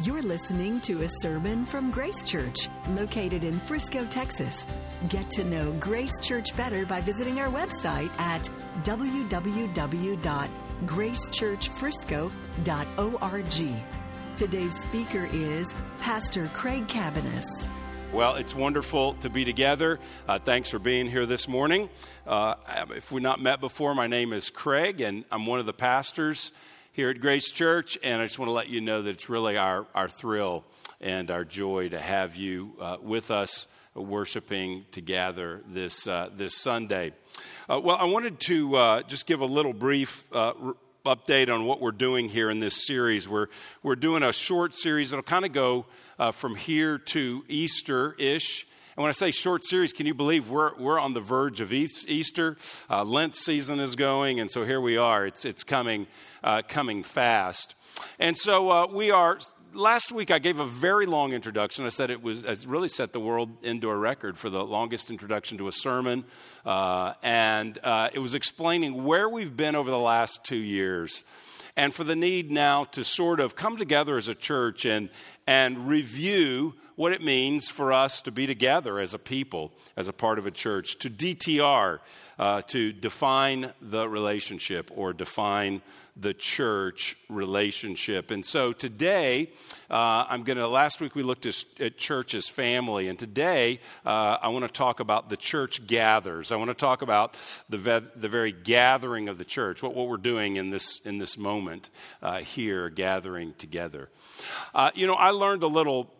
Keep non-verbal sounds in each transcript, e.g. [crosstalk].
You're listening to a sermon from Grace Church, located in Frisco, Texas. Get to know Grace Church better by visiting our website at www.gracechurchfrisco.org. Today's speaker is Pastor Craig Cabaniss. Well, it's wonderful to be together. Uh, thanks for being here this morning. Uh, if we've not met before, my name is Craig, and I'm one of the pastors here at Grace Church, and I just want to let you know that it's really our, our thrill and our joy to have you uh, with us worshiping together this, uh, this Sunday. Uh, well, I wanted to uh, just give a little brief uh, update on what we're doing here in this series. We're, we're doing a short series that'll kind of go uh, from here to Easter ish. When I say short series, can you believe we're, we're on the verge of Easter? Uh, Lent season is going, and so here we are. It's, it's coming, uh, coming fast. And so uh, we are. Last week I gave a very long introduction. I said it was really set the world into a record for the longest introduction to a sermon, uh, and uh, it was explaining where we've been over the last two years and for the need now to sort of come together as a church and, and review what it means for us to be together as a people, as a part of a church, to DTR, uh, to define the relationship or define the church relationship. And so today, uh, I'm going to, last week we looked at, church as family, and today uh, I want to talk about the church gathers. I want to talk about the, ve- the very gathering of the church, what, what we're doing in this, in this moment uh, here, gathering together. Uh, you know, I learned a little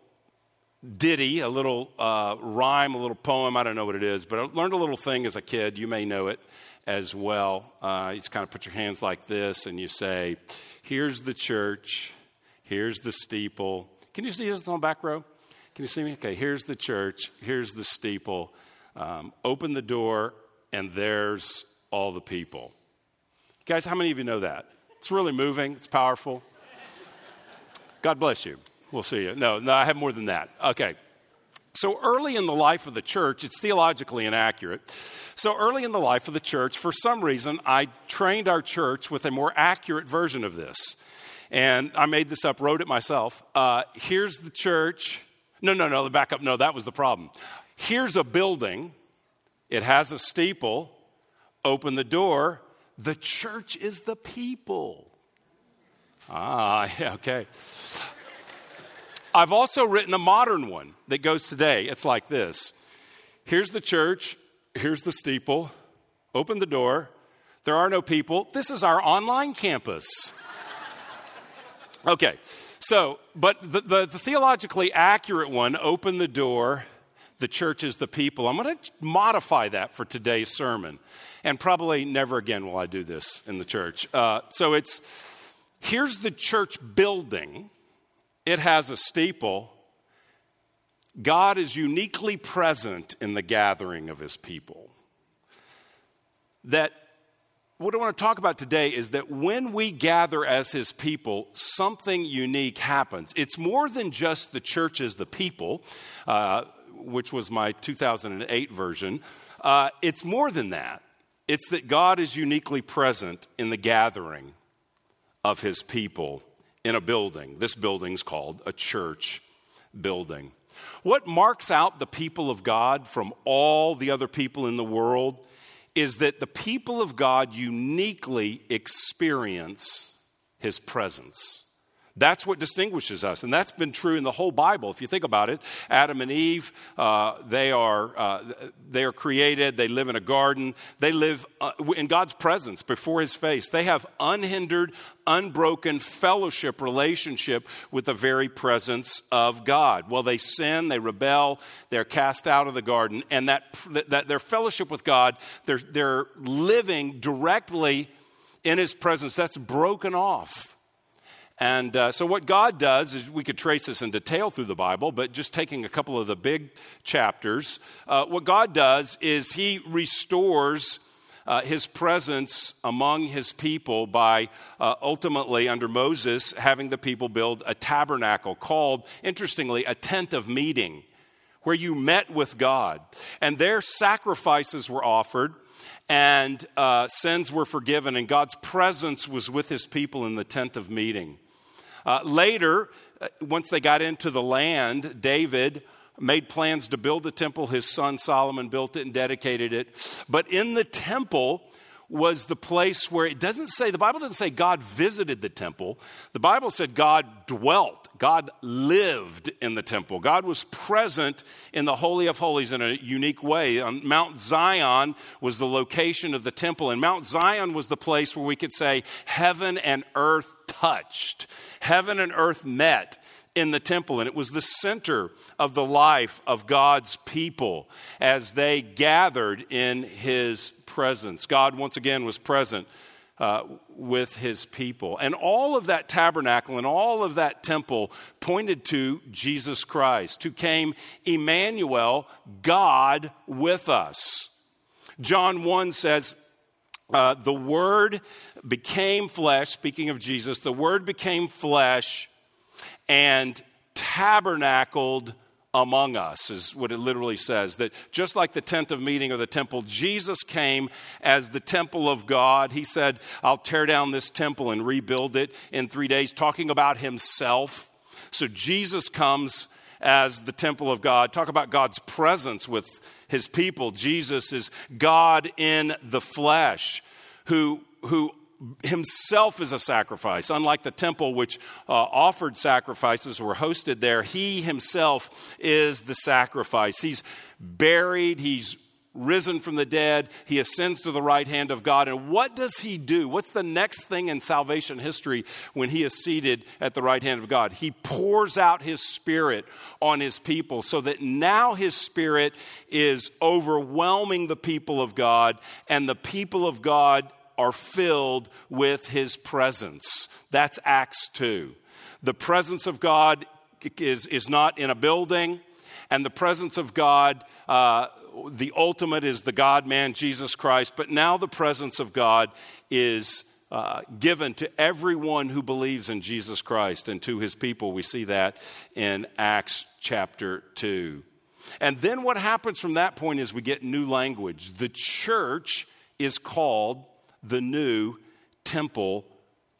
ditty, a little uh, rhyme, a little poem. I don't know what it is, but I learned a little thing as a kid. You may know it as well. Uh, you just kind of put your hands like this and you say, Here's the church, here's the steeple. Can you see this on the back row? Can you see me? Okay, here's the church, here's the steeple. Um, open the door, and there's all the people. Guys, how many of you know that? It's really moving, it's powerful. God bless you. We'll see you. No, no, I have more than that. Okay. So early in the life of the church, it's theologically inaccurate. So early in the life of the church, for some reason, I trained our church with a more accurate version of this. And I made this up, wrote it myself. Uh, here's the church. No, no, no, the backup. No, that was the problem. Here's a building, it has a steeple. Open the door. The church is the people. Ah, [laughs] yeah, okay. I've also written a modern one that goes today. It's like this Here's the church, here's the steeple, open the door. There are no people. This is our online campus. [laughs] Okay, so, but the, the, the theologically accurate one, open the door, the church is the people. I'm going to modify that for today's sermon. And probably never again will I do this in the church. Uh, so it's here's the church building it has a steeple. God is uniquely present in the gathering of his people. That what I want to talk about today is that when we gather as his people, something unique happens. It's more than just the church as the people, uh, which was my 2008 version. Uh, it's more than that. It's that God is uniquely present in the gathering of his people in a building. This building's called a church building. What marks out the people of God from all the other people in the world is that the people of God uniquely experience his presence. That's what distinguishes us. And that's been true in the whole Bible. If you think about it, Adam and Eve, uh, they, are, uh, they are created, they live in a garden, they live uh, in God's presence before his face. They have unhindered, unbroken fellowship relationship with the very presence of God. Well, they sin, they rebel, they're cast out of the garden, and that, that their fellowship with God, they're, they're living directly in his presence, that's broken off. And uh, so, what God does is we could trace this in detail through the Bible, but just taking a couple of the big chapters, uh, what God does is He restores uh, His presence among His people by uh, ultimately, under Moses, having the people build a tabernacle called, interestingly, a tent of meeting, where you met with God. And there, sacrifices were offered and uh, sins were forgiven, and God's presence was with his people in the tent of meeting. Uh, later, once they got into the land, David made plans to build the temple. His son Solomon built it and dedicated it. But in the temple, was the place where it doesn't say, the Bible doesn't say God visited the temple. The Bible said God dwelt, God lived in the temple. God was present in the Holy of Holies in a unique way. On Mount Zion was the location of the temple, and Mount Zion was the place where we could say heaven and earth touched, heaven and earth met in the temple, and it was the center of the life of God's people as they gathered in his presence. God, once again, was present uh, with his people. And all of that tabernacle and all of that temple pointed to Jesus Christ, who came Emmanuel, God with us. John 1 says, uh, the Word became flesh, speaking of Jesus, the Word became flesh and tabernacled among us, is what it literally says. That just like the tent of meeting or the temple, Jesus came as the temple of God. He said, I'll tear down this temple and rebuild it in three days, talking about himself. So Jesus comes as the temple of God. Talk about God's presence with his people. Jesus is God in the flesh who, who himself is a sacrifice. Unlike the temple, which uh, offered sacrifices, were hosted there, he himself is the sacrifice. He's buried, he's risen from the dead, he ascends to the right hand of God. And what does he do? What's the next thing in salvation history when he is seated at the right hand of God? He pours out his spirit on his people so that now his spirit is overwhelming the people of God, and the people of God are filled with his presence. That's Acts 2. The presence of God is, is not in a building, and the presence of God, uh, the ultimate is the God man, Jesus Christ, but now the presence of God is uh, given to everyone who believes in Jesus Christ and to his people. We see that in Acts chapter 2. And then what happens from that point is we get new language. The church is called the new temple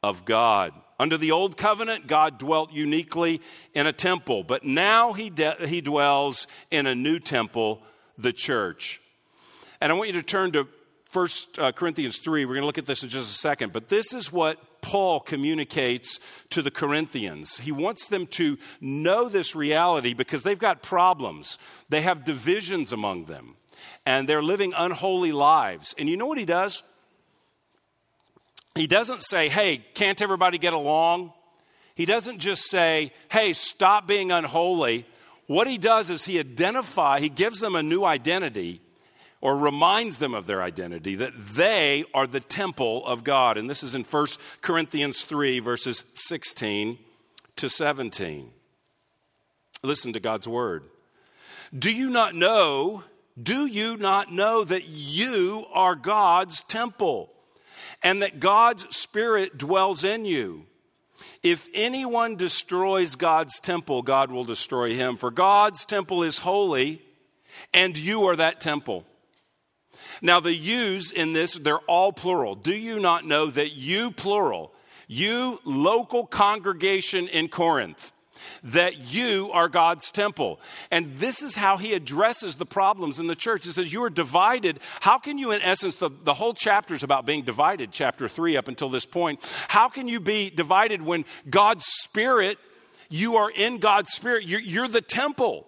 of God. Under the old covenant, God dwelt uniquely in a temple, but now he, de- he dwells in a new temple, the church. And I want you to turn to 1 uh, Corinthians 3. We're going to look at this in just a second, but this is what Paul communicates to the Corinthians. He wants them to know this reality because they've got problems, they have divisions among them, and they're living unholy lives. And you know what he does? He doesn't say, hey, can't everybody get along? He doesn't just say, hey, stop being unholy. What he does is he identify, he gives them a new identity or reminds them of their identity that they are the temple of God. And this is in 1 Corinthians 3 verses 16 to 17. Listen to God's word. Do you not know, do you not know that you are God's temple? And that God's Spirit dwells in you. If anyone destroys God's temple, God will destroy him. For God's temple is holy, and you are that temple. Now, the yous in this, they're all plural. Do you not know that you, plural, you local congregation in Corinth, that you are God's temple. And this is how he addresses the problems in the church. He says, You are divided. How can you, in essence, the, the whole chapter is about being divided, chapter three up until this point. How can you be divided when God's Spirit, you are in God's Spirit? You're, you're the temple.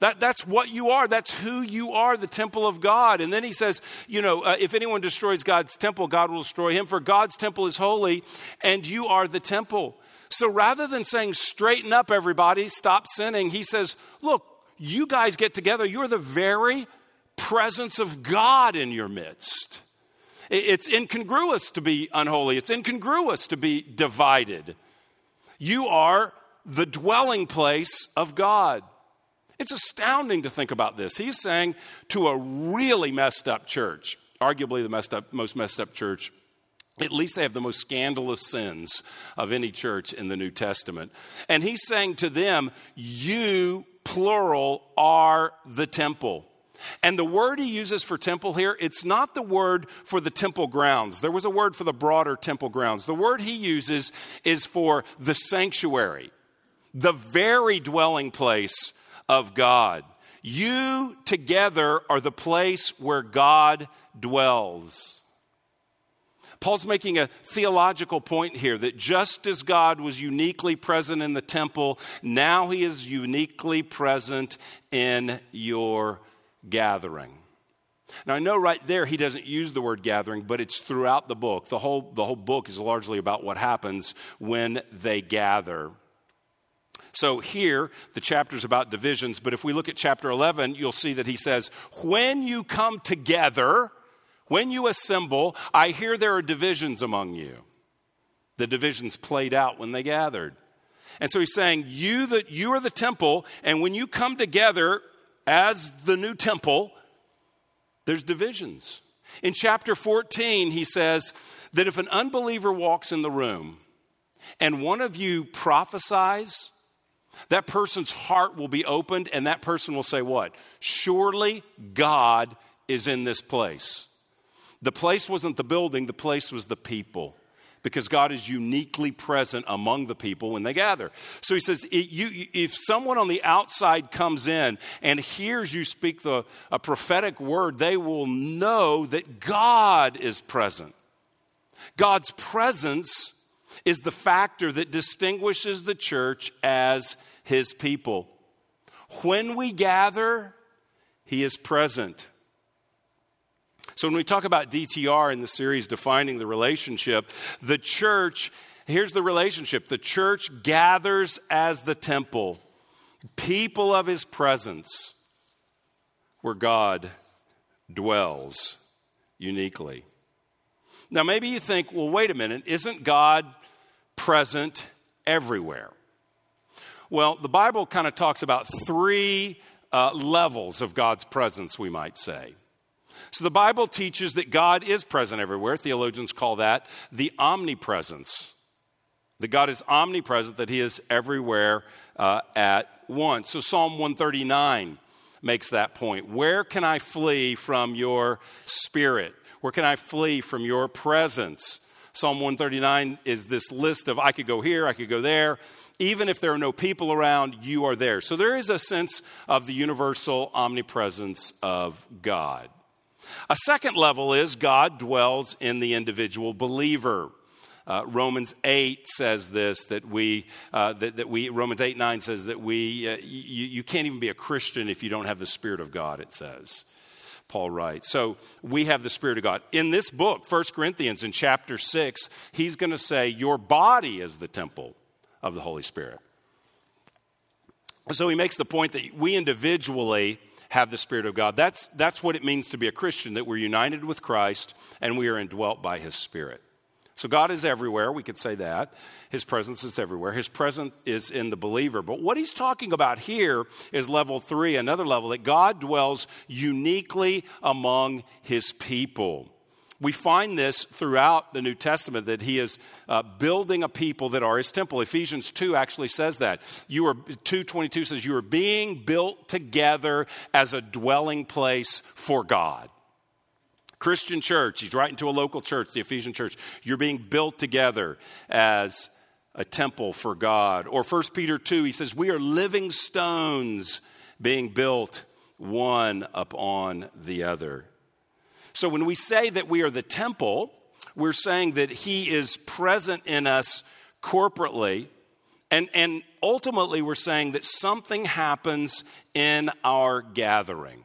That, that's what you are. That's who you are, the temple of God. And then he says, you know, uh, if anyone destroys God's temple, God will destroy him, for God's temple is holy, and you are the temple. So rather than saying, straighten up, everybody, stop sinning, he says, look, you guys get together. You're the very presence of God in your midst. It's incongruous to be unholy, it's incongruous to be divided. You are the dwelling place of God. It's astounding to think about this. He's saying to a really messed up church, arguably the messed up, most messed up church at least they have the most scandalous sins of any church in the New Testament. And he's saying to them, You, plural, are the temple. And the word he uses for temple here, it's not the word for the temple grounds. There was a word for the broader temple grounds. The word he uses is for the sanctuary. the very dwelling place of God. You together are the place where God dwells. Paul's making a theological point here that just as God was uniquely present in the temple, now he is uniquely present in your gathering. Now, I know right there he doesn't use the word gathering, but it's throughout the book. The whole, the whole book is largely about what happens when they gather. So here, the chapter is about divisions, but if we look at chapter 11, you'll see that he says, When you come together, when you assemble, I hear there are divisions among you. The divisions played out when they gathered. And so he's saying, You that you are the temple, and when you come together as the new temple, there's divisions. In chapter 14, he says that if an unbeliever walks in the room and one of you prophesies, that person's heart will be opened and that person will say, What? Surely God is in this place. The place wasn't the building, the place was the people because God is uniquely present among the people when they gather. So he says, if someone on the outside comes in and hears you speak the, a prophetic word, they will know that God is present. God's presence is the factor that distinguishes the church as his people. When we gather, he is present. So, when we talk about DTR in the series defining the relationship, the church, here's the relationship the church gathers as the temple, people of his presence, where God dwells uniquely. Now, maybe you think, well, wait a minute, isn't God present everywhere? Well, the Bible kind of talks about three uh, levels of God's presence, we might say. So the Bible teaches that God is present everywhere. Theologians call that the omnipresence. That God is omnipresent, that He is everywhere uh, at once. So Psalm 139 makes that point. Where can I flee from your spirit? Where can I flee from your presence? Psalm 139 is this list of I could go here, I could go there. Even if there are no people around, you are there. So there is a sense of the universal omnipresence of God. A second level is God dwells in the individual believer. Uh, Romans 8 says this that we, uh, that, that, we, Romans 8 9 says that we, uh, you, you can't even be a Christian if you don't have the Spirit of God, it says. Paul writes. So we have the Spirit of God. In this book, 1 Corinthians, in chapter 6, he's going to say, Your body is the temple of the Holy Spirit. So he makes the point that we individually have the Spirit of God. That's, that's what it means to be a Christian, that we're united with Christ and we are indwelt by His Spirit. So God is everywhere, we could say that. His presence is everywhere. His presence is in the believer. But what he's talking about here is level three, another level, that God dwells uniquely among his people. We find this throughout the New Testament that he is uh, building a people that are his temple. Ephesians 2 actually says that. You are 222 says you are being built together as a dwelling place for God. Christian church, he's writing to a local church, the Ephesian church. You're being built together as a temple for God. Or 1 Peter 2, he says, We are living stones being built one upon the other. So when we say that we are the temple, we're saying that He is present in us corporately. And, and ultimately, we're saying that something happens in our gathering.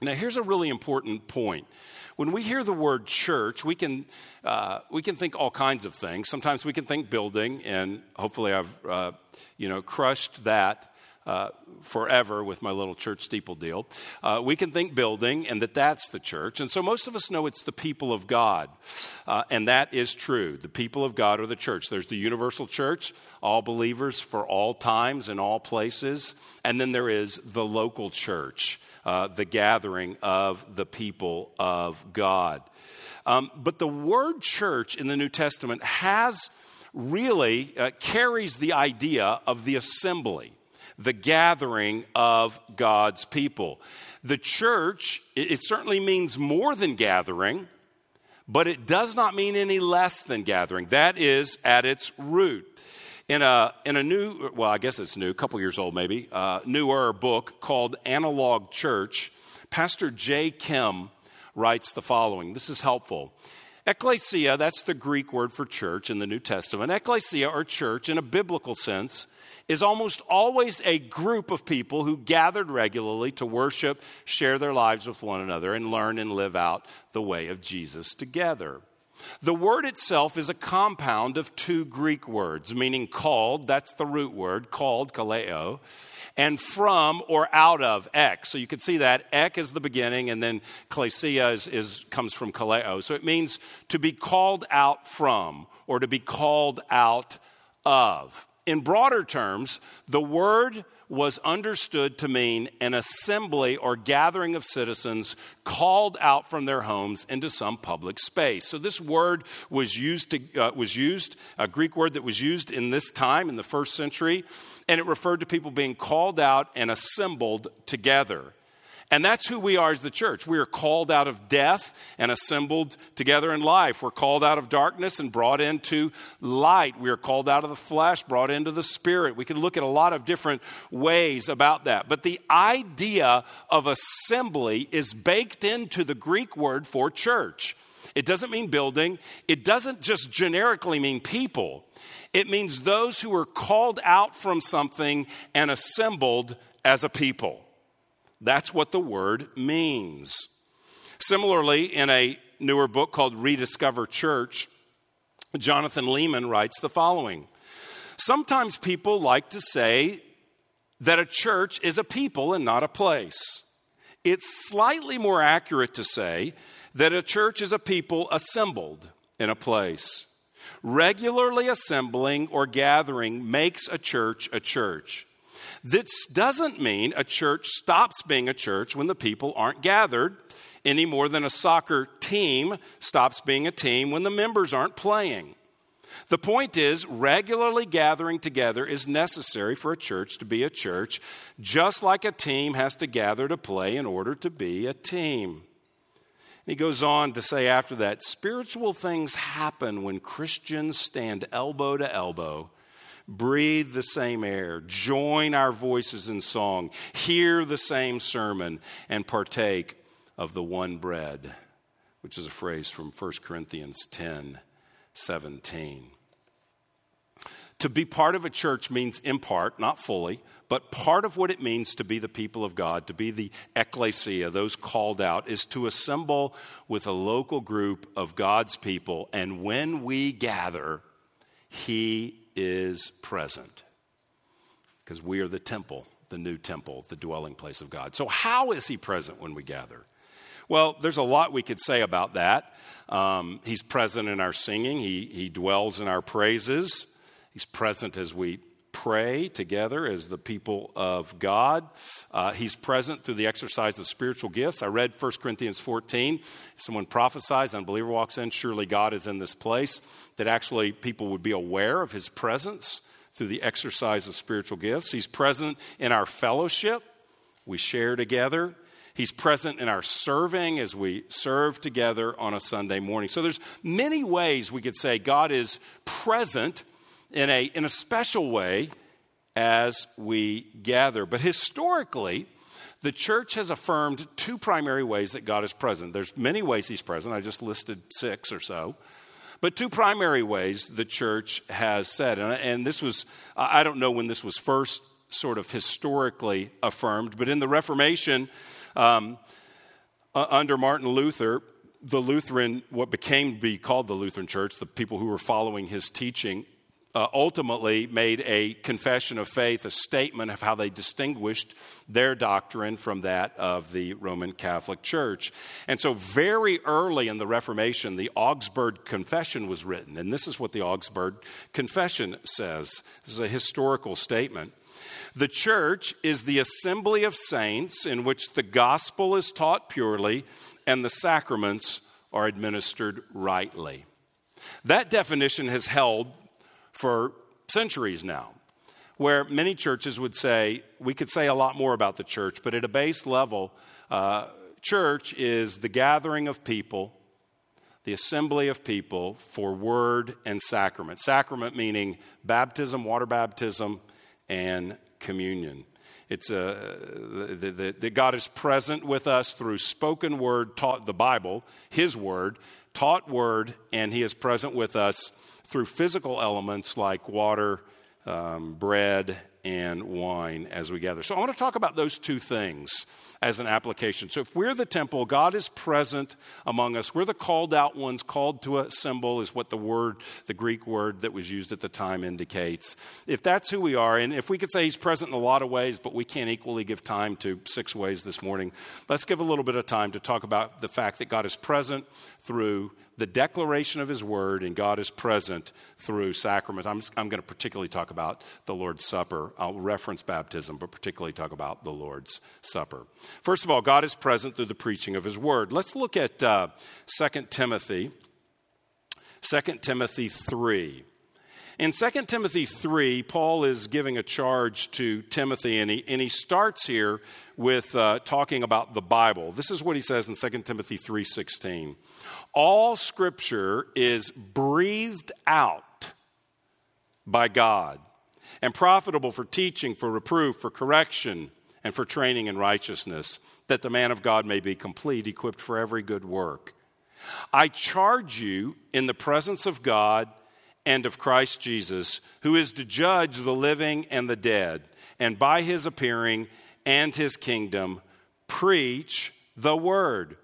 Now, here's a really important point. When we hear the word church, we can, uh, we can think all kinds of things. Sometimes we can think building, and hopefully I've uh, you know, crushed that uh, forever with my little church steeple deal. Uh, we can think building and that that's the church. And so most of us know it's the people of God. Uh, and that is true. The people of God are the church. There's the universal church, all believers for all times and all places. And then there is the local church, uh, the gathering of the people of God. Um, but the word church in the New Testament has really uh, carries the idea of the assembly the gathering of God's people. The church, it, certainly means more than gathering, but it does not mean any less than gathering. That is at its root. In a, in a new, well, I guess it's new, a couple years old maybe, uh, newer book called Analog Church, Pastor Jay Kim writes the following. This is helpful. Ecclesia, that's the Greek word for church in the New Testament. Ecclesia, or church in a biblical sense, is almost always a group of people who gathered regularly to worship, share their lives with one another, and learn and live out the way of Jesus together. The word itself is a compound of two Greek words, meaning called, that's the root word, called, kaleo, and from or out of, ek. So you can see that ek is the beginning, and then klesia is, is, comes from kaleo. So it means to be called out from or to be called out of. In broader terms, the word was understood to mean an assembly or gathering of citizens called out from their homes into some public space. So this word was used to, uh, was used a Greek word that was used in this time in the first century, and it referred to people being called out and assembled together. And that's who we are as the church. We are called out of death and assembled together in life. We're called out of darkness and brought into light. We are called out of the flesh, brought into the spirit. We can look at a lot of different ways about that. But the idea of assembly is baked into the Greek word for church. It doesn't mean building, it doesn't just generically mean people. It means those who are called out from something and assembled as a people. That's what the word means. Similarly, in a newer book called Rediscover Church, Jonathan Leeman writes the following Sometimes people like to say that a church is a people and not a place. It's slightly more accurate to say that a church is a people assembled in a place. Regularly assembling or gathering makes a church a church. This doesn't mean a church stops being a church when the people aren't gathered any more than a soccer team stops being a team when the members aren't playing. The point is, regularly gathering together is necessary for a church to be a church, just like a team has to gather to play in order to be a team. He goes on to say after that spiritual things happen when Christians stand elbow to elbow breathe the same air, join our voices in song, hear the same sermon, and partake of the one bread, which is a phrase from 1 Corinthians 10 17. To be part of a church means in part, not fully, but part of what it means to be the people of God, to be the ecclesia, those called out, is to assemble with a local group of God's people. And when we gather, He is present because we are the temple, the new temple, the dwelling place of God. So, how is He present when we gather? Well, there's a lot we could say about that. Um, he's present in our singing, he, he dwells in our praises, He's present as we pray together as the people of God. Uh, he's present through the exercise of spiritual gifts. I read 1 Corinthians 14. Someone prophesies, unbeliever walks in, surely God is in this place. That actually people would be aware of his presence through the exercise of spiritual gifts. He's present in our fellowship. We share together. He's present in our serving as we serve together on a Sunday morning. So there's many ways we could say God is present in a, in a special way as we gather. But historically, the church has affirmed two primary ways that God is present. There's many ways he's present. I just listed six or so. But two primary ways the church has said, and, and this was, I don't know when this was first sort of historically affirmed, but in the Reformation, um, uh, under Martin Luther, the Lutheran, what became to be called the Lutheran Church, the people who were following his teaching, uh, ultimately made a confession of faith, a statement of how they distinguished their doctrine from that of the Roman Catholic Church. And so, very early in the Reformation, the Augsburg Confession was written. And this is what the Augsburg Confession says this is a historical statement. The church is the assembly of saints in which the gospel is taught purely and the sacraments are administered rightly. That definition has held for centuries now, where many churches would say, we could say a lot more about the church, but at a base level, uh, church is the gathering of people, the assembly of people for word and sacrament. Sacrament meaning baptism, water baptism, and communion. It's a, that God is present with us through spoken word, taught the Bible, His word, taught word, and He is present with us through physical elements like water, um, bread, and wine as we gather. So I want to talk about those two things as an application. So if we're the temple, God is present among us. We're the called out ones. Called to assemble is what the word, the Greek word that was used at the time indicates. If that's who we are, and if we could say he's present in a lot of ways, but we can't equally give time to six ways this morning, let's give a little bit of time to talk about the fact that God is present through the declaration of his word, and God is present through sacraments. I'm, I'm going to particularly talk about the Lord's Supper. I'll reference baptism, but particularly talk about the Lord's Supper. First of all, God is present through the preaching of his word. Let's look at uh, 2 Timothy, 2 Timothy 3. In 2 Timothy 3, Paul is giving a charge to Timothy, and he, and he starts here with uh, talking about the Bible. This is what he says in 2 Timothy 3.16. All scripture is breathed out by God and profitable for teaching, for reproof, for correction, and for training in righteousness, that the man of God may be complete, equipped for every good work. I charge you in the presence of God and of Christ Jesus, who is to judge the living and the dead, and by his appearing and his kingdom, preach the word.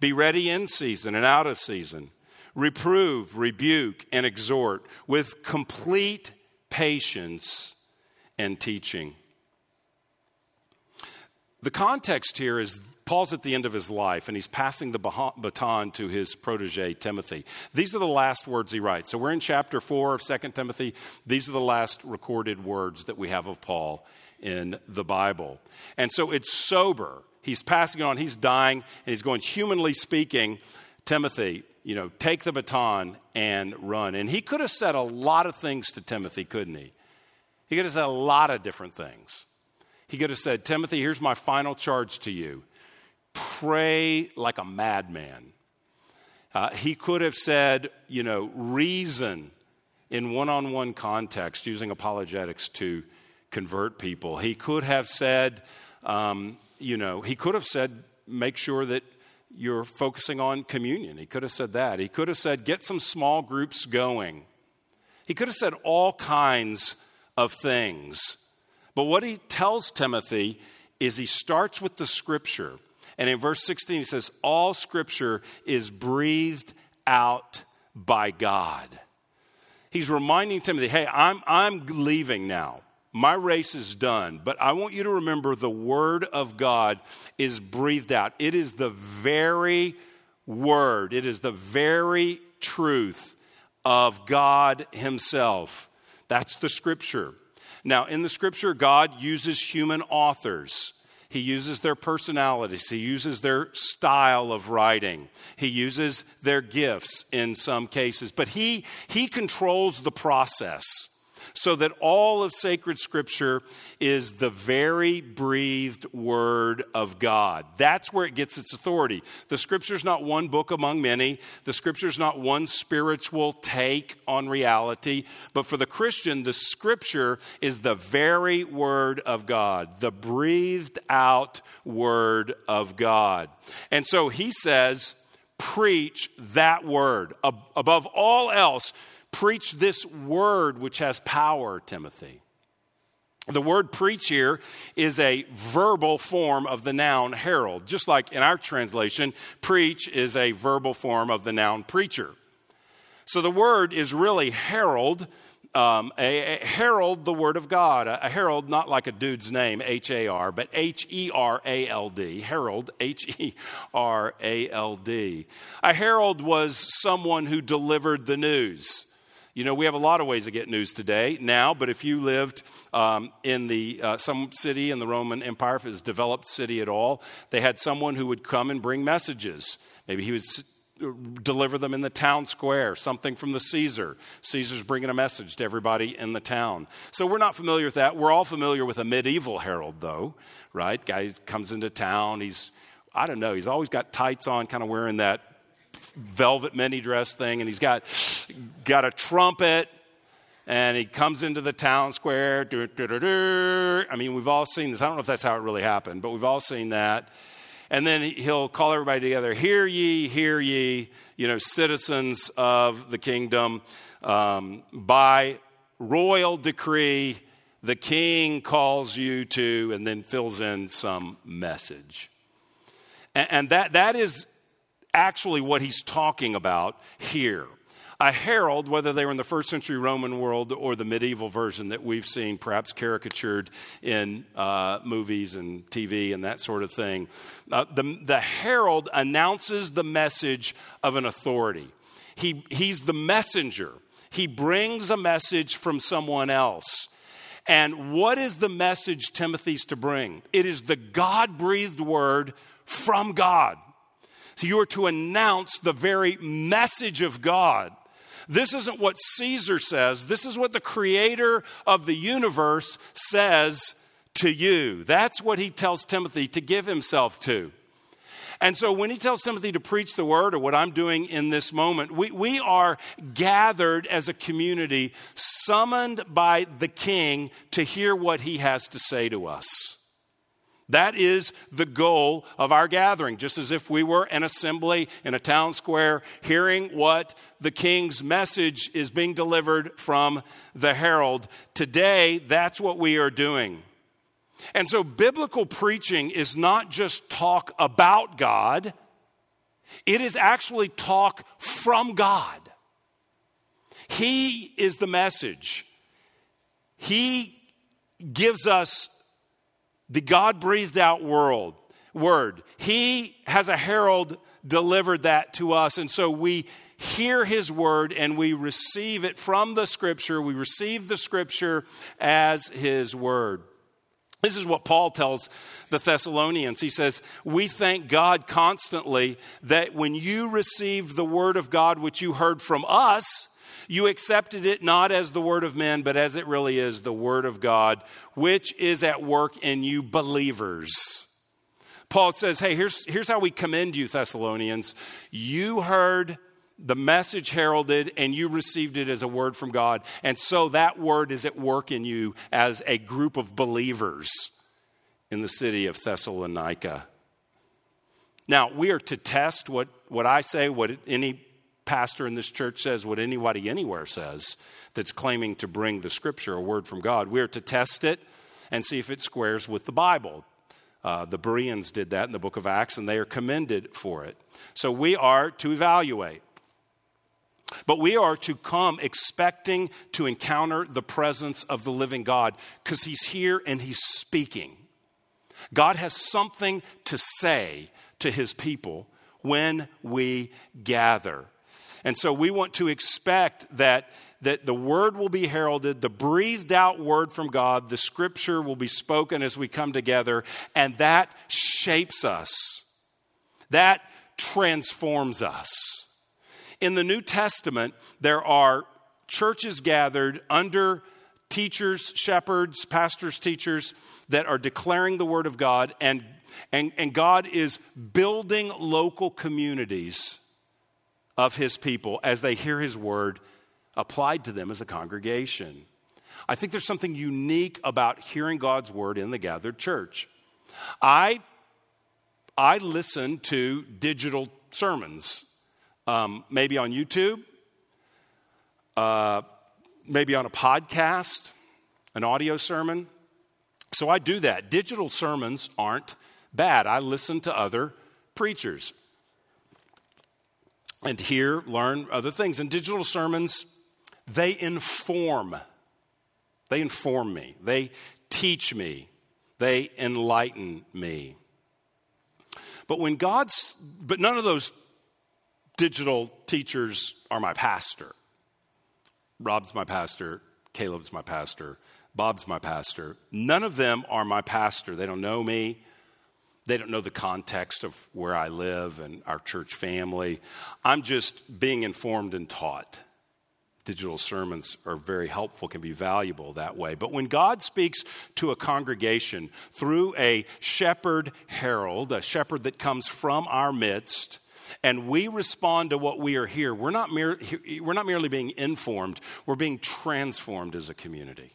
Be ready in season and out of season. Reprove, rebuke, and exhort with complete patience and teaching. The context here is Paul's at the end of his life and he's passing the baton to his protege, Timothy. These are the last words he writes. So we're in chapter 4 of 2 Timothy. These are the last recorded words that we have of Paul in the Bible. And so it's sober. He's passing on, he's dying, and he's going, humanly speaking, Timothy, you know, take the baton and run. And he could have said a lot of things to Timothy, couldn't he? He could have said a lot of different things. He could have said, Timothy, here's my final charge to you pray like a madman. Uh, he could have said, you know, reason in one on one context using apologetics to convert people. He could have said, um, you know, he could have said, make sure that you're focusing on communion. He could have said that. He could have said, get some small groups going. He could have said all kinds of things. But what he tells Timothy is he starts with the scripture. And in verse 16, he says, All scripture is breathed out by God. He's reminding Timothy, hey, I'm, I'm leaving now. My race is done, but I want you to remember the word of God is breathed out. It is the very word, it is the very truth of God Himself. That's the scripture. Now, in the scripture, God uses human authors. He uses their personalities. He uses their style of writing. He uses their gifts in some cases. But he, he controls the process so that all of sacred scripture is the very breathed word of God. That's where it gets its authority. The scripture is not one book among many, the scripture is not one spiritual take on reality, but for the Christian, the scripture is the very word of God, the breathed out word of God. And so he says, preach that word. Above all else, Preach this word which has power, Timothy. The word preach here is a verbal form of the noun herald. Just like in our translation, preach is a verbal form of the noun preacher. So the word is really herald, um, a, a, herald the word of God. A, a, herald, not like a dude's name, H A R, but H E R A L D. Herald, H E R A L D. A herald was someone who delivered the news. You know, we have a lot of ways to get news today now, but if you lived um, in the uh, some city in the Roman Empire, if it was a developed city at all, they had someone who would come and bring messages. Maybe he would deliver them in the town square, something from the Caesar. Caesar's bringing a message to everybody in the town. So we're not familiar with that. We're all familiar with a medieval herald, though, right? Guy comes into town. He's, I don't know, he's always got tights on, kind of wearing that velvet mini dress thing, and he's got, got a trumpet, and he comes into the town square. I mean, we've all seen this. I don't know if that's how it really happened, but we've all seen that. And then he'll call everybody together Hear ye, hear ye, you know, citizens of the kingdom. Um, by royal decree, the king calls you to, and then fills in some message. And, and that, that is actually what he's talking about here. A herald, whether they were in the first century Roman world or the medieval version that we've seen, perhaps caricatured in uh, movies and TV and that sort of thing, uh, the, the herald announces the message of an authority. He, he's the messenger, he brings a message from someone else. And what is the message Timothy's to bring? It is the God breathed word from God. So you are to announce the very message of God. This isn't what Caesar says. This is what the creator of the universe says to you. That's what he tells Timothy to give himself to. And so when he tells Timothy to preach the word, or what I'm doing in this moment, we, we are gathered as a community, summoned by the king to hear what he has to say to us. That is the goal of our gathering, just as if we were an assembly in a town square hearing what the king's message is being delivered from the herald. Today, that's what we are doing. And so, biblical preaching is not just talk about God, it is actually talk from God. He is the message. He gives us the God breathed out world, word. He has a herald delivered that to us. And so we hear his word and we receive it from the scripture. We receive the scripture as his word. This is what Paul tells the Thessalonians. He says, We thank God constantly that when you received the word of God, which you heard from us, you accepted it not as the word of men, but as it really is the word of God, which is at work in you believers. Paul says, Hey, here's, here's how we commend you, Thessalonians. You heard the message heralded and you received it as a word from God. And so that word is at work in you as a group of believers in the city of Thessalonica. Now, we are to test what, what I say, what any pastor in this church says, what anybody anywhere says that's claiming to bring the scripture, a word from God. We're to test it and see if it squares with the Bible. Uh, the Bereans did that in the book of Acts, and they are commended for it. So we are to evaluate. But we are to come expecting to encounter the presence of the living God because He's here and He's speaking. God has something to say to His people when we gather. And so we want to expect that, that the word will be heralded, the breathed out word from God, the scripture will be spoken as we come together, and that shapes us. That transforms us. In the New Testament, there are churches gathered under teachers, shepherds, pastors, teachers that are declaring the word of God, and, and, and God is building local communities of his people as they hear his word applied to them as a congregation. I think there's something unique about hearing God's word in the gathered church. I, I listen to digital sermons, um, maybe on YouTube, uh, maybe on a podcast, an audio sermon. So I do that. Digital sermons aren't bad. I listen to other preachers and hear, learn other things. And digital sermons, they inform. They inform me. They teach me. They enlighten me. But when God's, but none of those digital teachers are my pastor. Rob's my pastor. Caleb's my pastor. Bob's my pastor. None of them are my pastor. They don't know me. They don't know the context of where I live and our church family. I'm just being informed and taught. Digital sermons are very helpful, can be valuable that way. But when God speaks to a congregation through a shepherd herald, a shepherd that comes from our midst, and we respond to what we are here, we're not, mere, we're not merely being informed, we're being transformed as a community.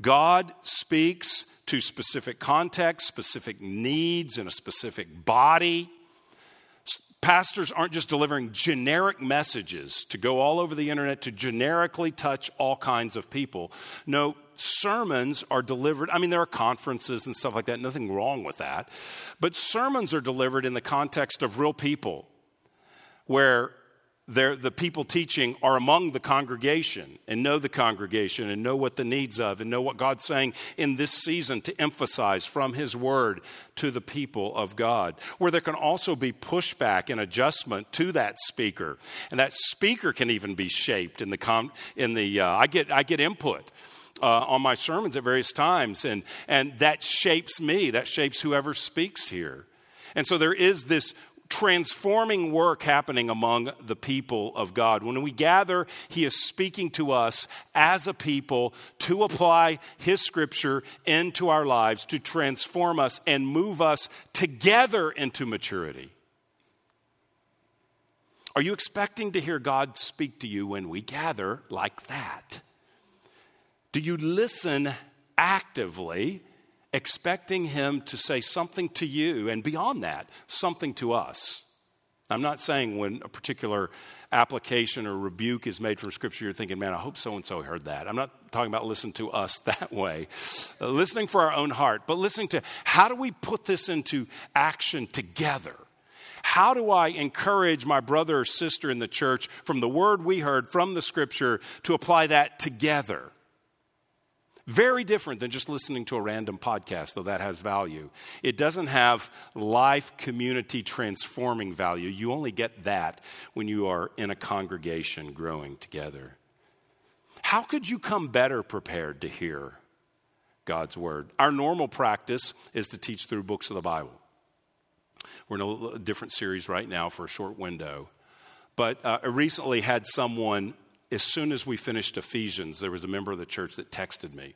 God speaks to specific contexts, specific needs in a specific body. Pastors aren't just delivering generic messages to go all over the internet to generically touch all kinds of people. No, sermons are delivered. I mean, there are conferences and stuff like that, nothing wrong with that. But sermons are delivered in the context of real people where the people teaching are among the congregation and know the congregation and know what the needs of and know what God's saying in this season to emphasize from His Word to the people of God. Where there can also be pushback and adjustment to that speaker, and that speaker can even be shaped in the com- in the. Uh, I get I get input. Uh, on my sermons at various times, and, and that shapes me, that shapes whoever speaks here. And so there is this transforming work happening among the people of God. When we gather, He is speaking to us as a people to apply His scripture into our lives, to transform us and move us together into maturity. Are you expecting to hear God speak to you when we gather like that? Do you listen actively expecting him to say something to you, and beyond that, something to us. I'm not saying when a particular application or rebuke is made from Scripture, you're thinking, man, I hope so and so heard that. I'm not talking about listen to us [laughs] that way. Uh, listening for our own heart, but listening to how do we put this into action together? How do I encourage my brother or sister in the church from the word we heard from the Scripture to apply that together? Very different than just listening to a random podcast, though that has value. It doesn't have life community transforming value. You only get that when you are in a congregation growing together. How could you come better prepared to hear God's word? Our normal practice is to teach through books of the Bible. We're in a different series right now for a short window. But uh, I recently had someone as soon as we finished Ephesians, there was a member of the church that texted me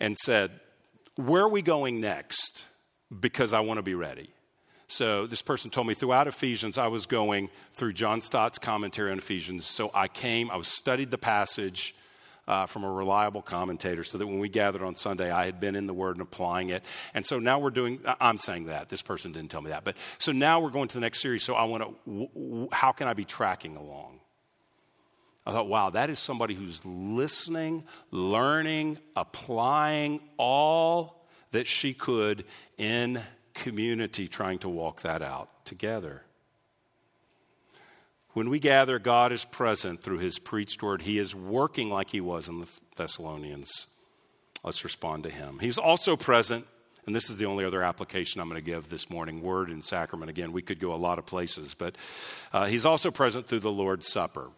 and said, Where are we going next? Because I want to be ready. So this person told me throughout Ephesians, I was going through John Stott's commentary on Ephesians. So I came, I studied the passage uh, from a reliable commentator so that when we gathered on Sunday, I had been in the Word and applying it. And so now we're doing, I'm saying that. This person didn't tell me that. But so now we're going to the next series. So I want to, w- w- how can I be tracking along? I thought, wow, that is somebody who's listening, learning, applying all that she could in community, trying to walk that out together. When we gather, God is present through his preached word. He is working like he was in the Thessalonians. Let's respond to him. He's also present, and this is the only other application I'm going to give this morning word and sacrament. Again, we could go a lot of places, but uh, he's also present through the Lord's Supper.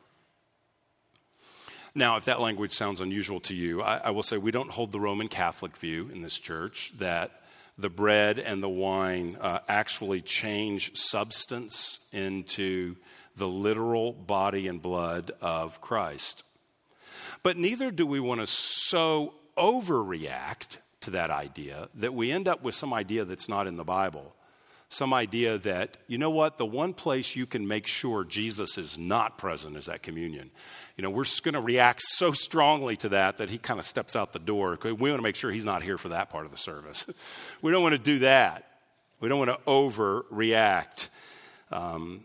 Now, if that language sounds unusual to you, I, I will say we don't hold the Roman Catholic view in this church that the bread and the wine uh, actually change substance into the literal body and blood of Christ. But neither do we want to so overreact to that idea that we end up with some idea that's not in the Bible some idea that, you know what, the one place you can make sure Jesus is not present is at communion. You know, we're just going to react so strongly to that that he kind of steps out the door. We want to make sure he's not here for that part of the service. [laughs] we don't want to do that. We don't want to overreact. Um,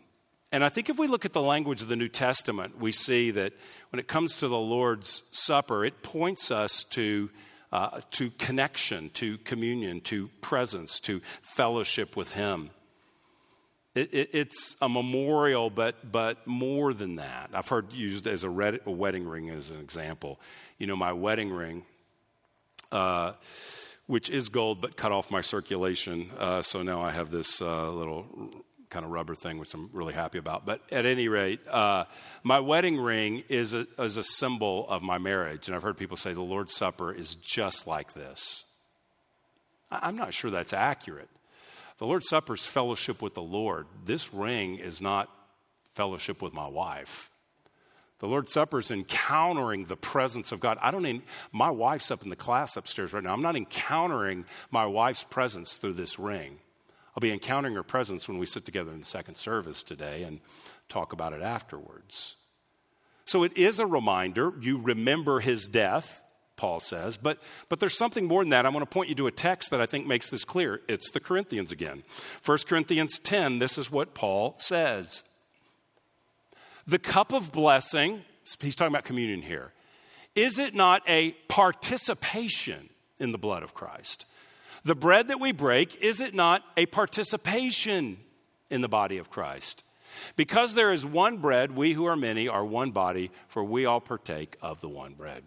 and I think if we look at the language of the New Testament, we see that when it comes to the Lord's Supper, it points us to uh, to connection, to communion, to presence, to fellowship with Him. It, it, it's a memorial, but, but more than that. I've heard used as a, red, a wedding ring as an example. You know, my wedding ring, uh, which is gold but cut off my circulation, uh, so now I have this uh, little kind of rubber thing, which I'm really happy about. But at any rate, uh, my wedding ring is a, is a symbol of my marriage. And I've heard people say the Lord's Supper is just like this. I'm not sure that's accurate. The Lord's Supper is fellowship with the Lord. This ring is not fellowship with my wife. The Lord's Supper is encountering the presence of God. I don't need, my wife's up in the class upstairs right now. I'm not encountering my wife's presence through this ring. I'll be encountering her presence when we sit together in the second service today and talk about it afterwards. So it is a reminder. You remember his death, Paul says, but, but there's something more than that. I want to point you to a text that I think makes this clear. It's the Corinthians again. 1 Corinthians 10, this is what Paul says. The cup of blessing, he's talking about communion here, is it not a participation in the blood of Christ? The bread that we break, is it not a participation in the body of Christ? Because there is one bread, we who are many are one body, for we all partake of the one bread.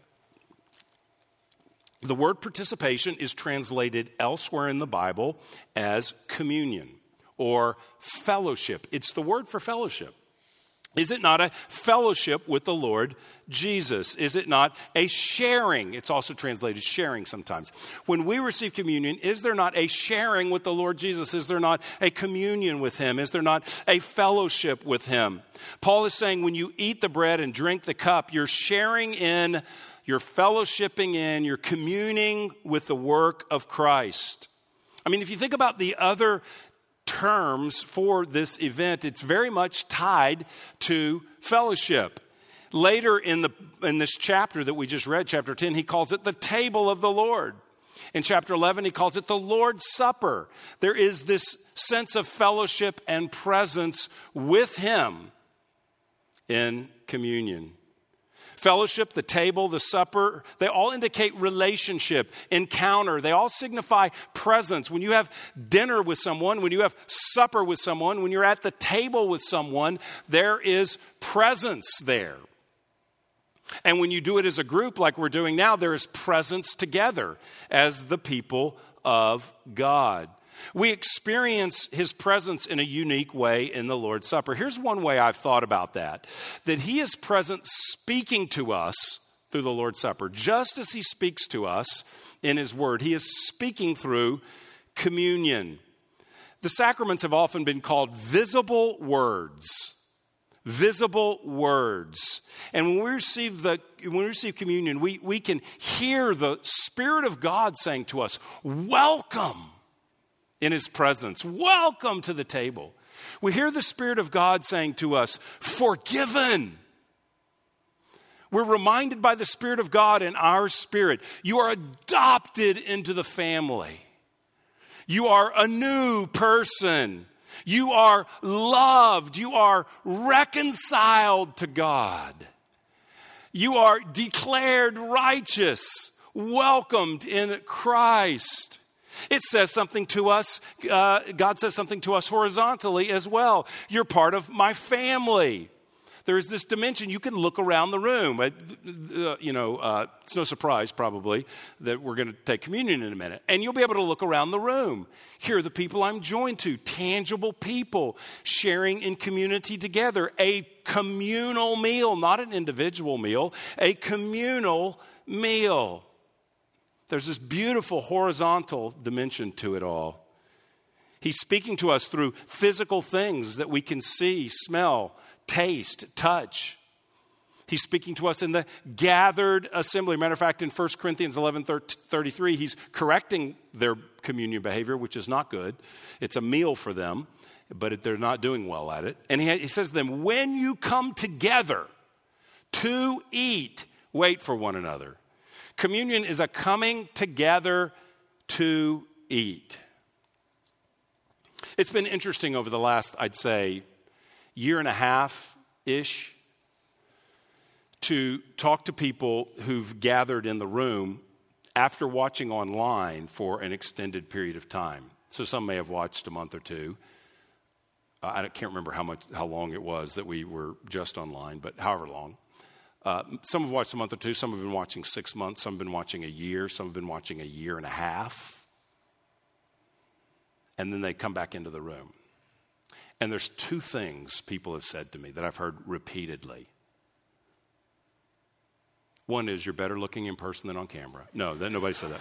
The word participation is translated elsewhere in the Bible as communion or fellowship. It's the word for fellowship. Is it not a fellowship with the Lord Jesus? Is it not a sharing? It's also translated sharing sometimes. When we receive communion, is there not a sharing with the Lord Jesus? Is there not a communion with Him? Is there not a fellowship with Him? Paul is saying when you eat the bread and drink the cup, you're sharing in, you're fellowshipping in, you're communing with the work of Christ. I mean, if you think about the other terms for this event, it's very much tied to fellowship. Later in, the, in this chapter that we just read, chapter 10, he calls it the table of the Lord. In chapter 11, he calls it the Lord's Supper. There is this sense of fellowship and presence with him in communion. Fellowship, the table, the supper, they all indicate relationship, encounter. They all signify presence. When you have dinner with someone, when you have supper with someone, when you're at the table with someone, there is presence there. And when you do it as a group, like we're doing now, there is presence together as the people of God. We experience his presence in a unique way in the Lord's Supper. Here's one way I've thought about that that he is present speaking to us through the Lord's Supper, just as he speaks to us in his word. He is speaking through communion. The sacraments have often been called visible words. Visible words. And when we receive the when we receive communion, we, we can hear the Spirit of God saying to us, Welcome in his presence. Welcome to the table. We hear the Spirit of God saying to us, Forgiven. We're reminded by the Spirit of God in our spirit, you are adopted into the family. You are a new person. You are loved. You are reconciled to God. You are declared righteous, welcomed in Christ. It says something to us, uh, God says something to us horizontally as well. You're part of my family. There is this dimension. You can look around the room. Uh, you know, uh, it's no surprise probably that we're going to take communion in a minute. And you'll be able to look around the room. Here are the people I'm joined to, tangible people sharing in community together. A communal meal, not an individual meal, a communal meal. There's this beautiful horizontal dimension to it all. He's speaking to us through physical things that we can see, smell, taste, touch. He's speaking to us in the gathered assembly. Matter of fact, in 1 Corinthians 11 33, he's correcting their communion behavior, which is not good. It's a meal for them, but they're not doing well at it. And he, he says to them, When you come together to eat, wait for one another. Communion is a coming together to eat. It's been interesting over the last, I'd say, year and a half ish to talk to people who've gathered in the room after watching online for an extended period of time. So some may have watched a month or two. I can't remember how much, how long it was that we were just online, but however long. Uh, some have watched a month or two, some have been watching six months, some have been watching a year, some have been watching a year and a half. And then they come back into the room. And there's two things people have said to me that I've heard repeatedly. One is, you're better looking in person than on camera. No, that, nobody said that.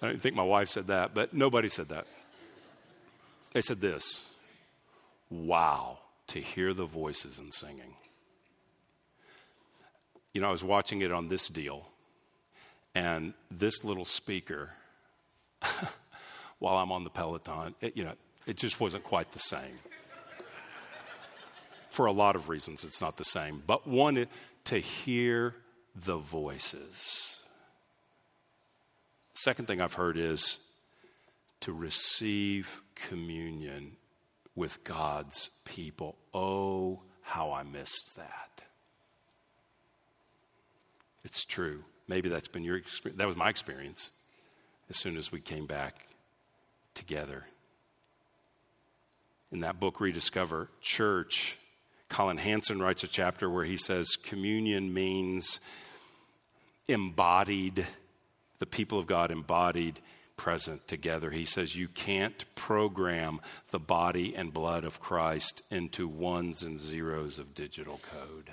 I don't think my wife said that, but nobody said that. They said this Wow to hear the voices and singing. You know, I was watching it on this deal, and this little speaker [laughs] while I'm on the Peloton. It, you know, it just wasn't quite the same. For a lot of reasons, it's not the same. But one, to hear the voices. Second thing I've heard is to receive communion with God's people. Oh, how I missed that. It's true. Maybe that's been your experience. That was my experience as soon as we came back together. In that book, Rediscover Church, Collin Hansen writes a chapter where he says communion means embodied, the people of God embodied present together. He says you can't program the body and blood of Christ into ones and zeros of digital code.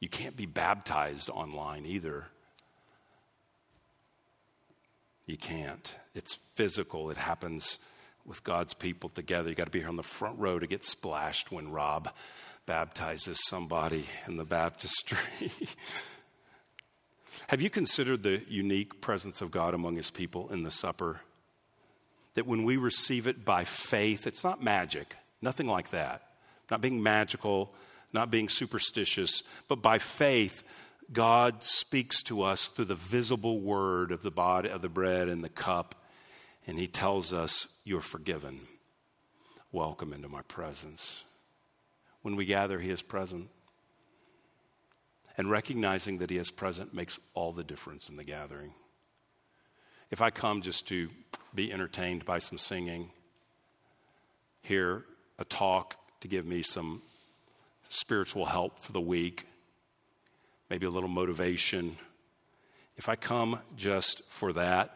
You can't be baptized online either. You can't. It's physical, it happens with God's people together. You got to be here on the front row to get splashed when Rob baptizes somebody in the baptistry. [laughs] Have you considered the unique presence of God among his people in the supper? That when we receive it by faith, it's not magic, nothing like that. Not being magical, not being superstitious, but by faith, God speaks to us through the visible word of the body of the bread and the cup, and he tells us, You're forgiven. Welcome into my presence. When we gather, he is present. And recognizing that He is present makes all the difference in the gathering. If I come just to be entertained by some singing, hear a talk to give me some spiritual help for the week, maybe a little motivation, if I come just for that,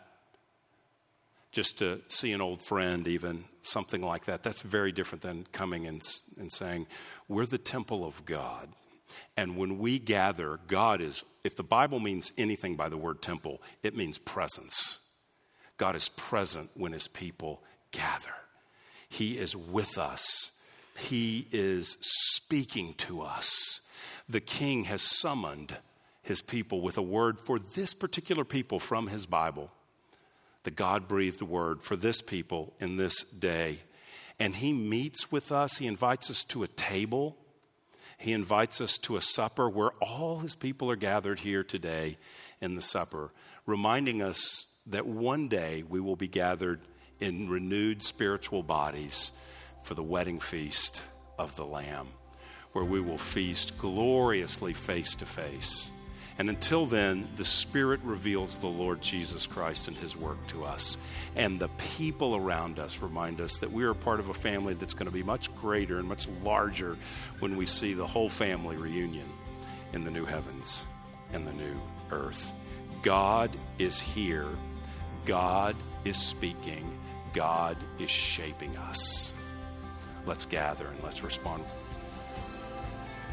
just to see an old friend, even something like that, that's very different than coming and, and saying, We're the temple of God. And when we gather, God is, if the Bible means anything by the word temple, it means presence. God is present when his people gather. He is with us. He is speaking to us. The king has summoned his people with a word for this particular people from his Bible. The God breathed word for this people in this day. And he meets with us, he invites us to a table he invites us to a supper where all his people are gathered here today in the supper, reminding us that one day we will be gathered in renewed spiritual bodies for the wedding feast of the Lamb, where we will feast gloriously face to face and until then, the Spirit reveals the Lord Jesus Christ and His work to us. And the people around us remind us that we are part of a family that's going to be much greater and much larger when we see the whole family reunion in the new heavens and the new earth. God is here, God is speaking, God is shaping us. Let's gather and let's respond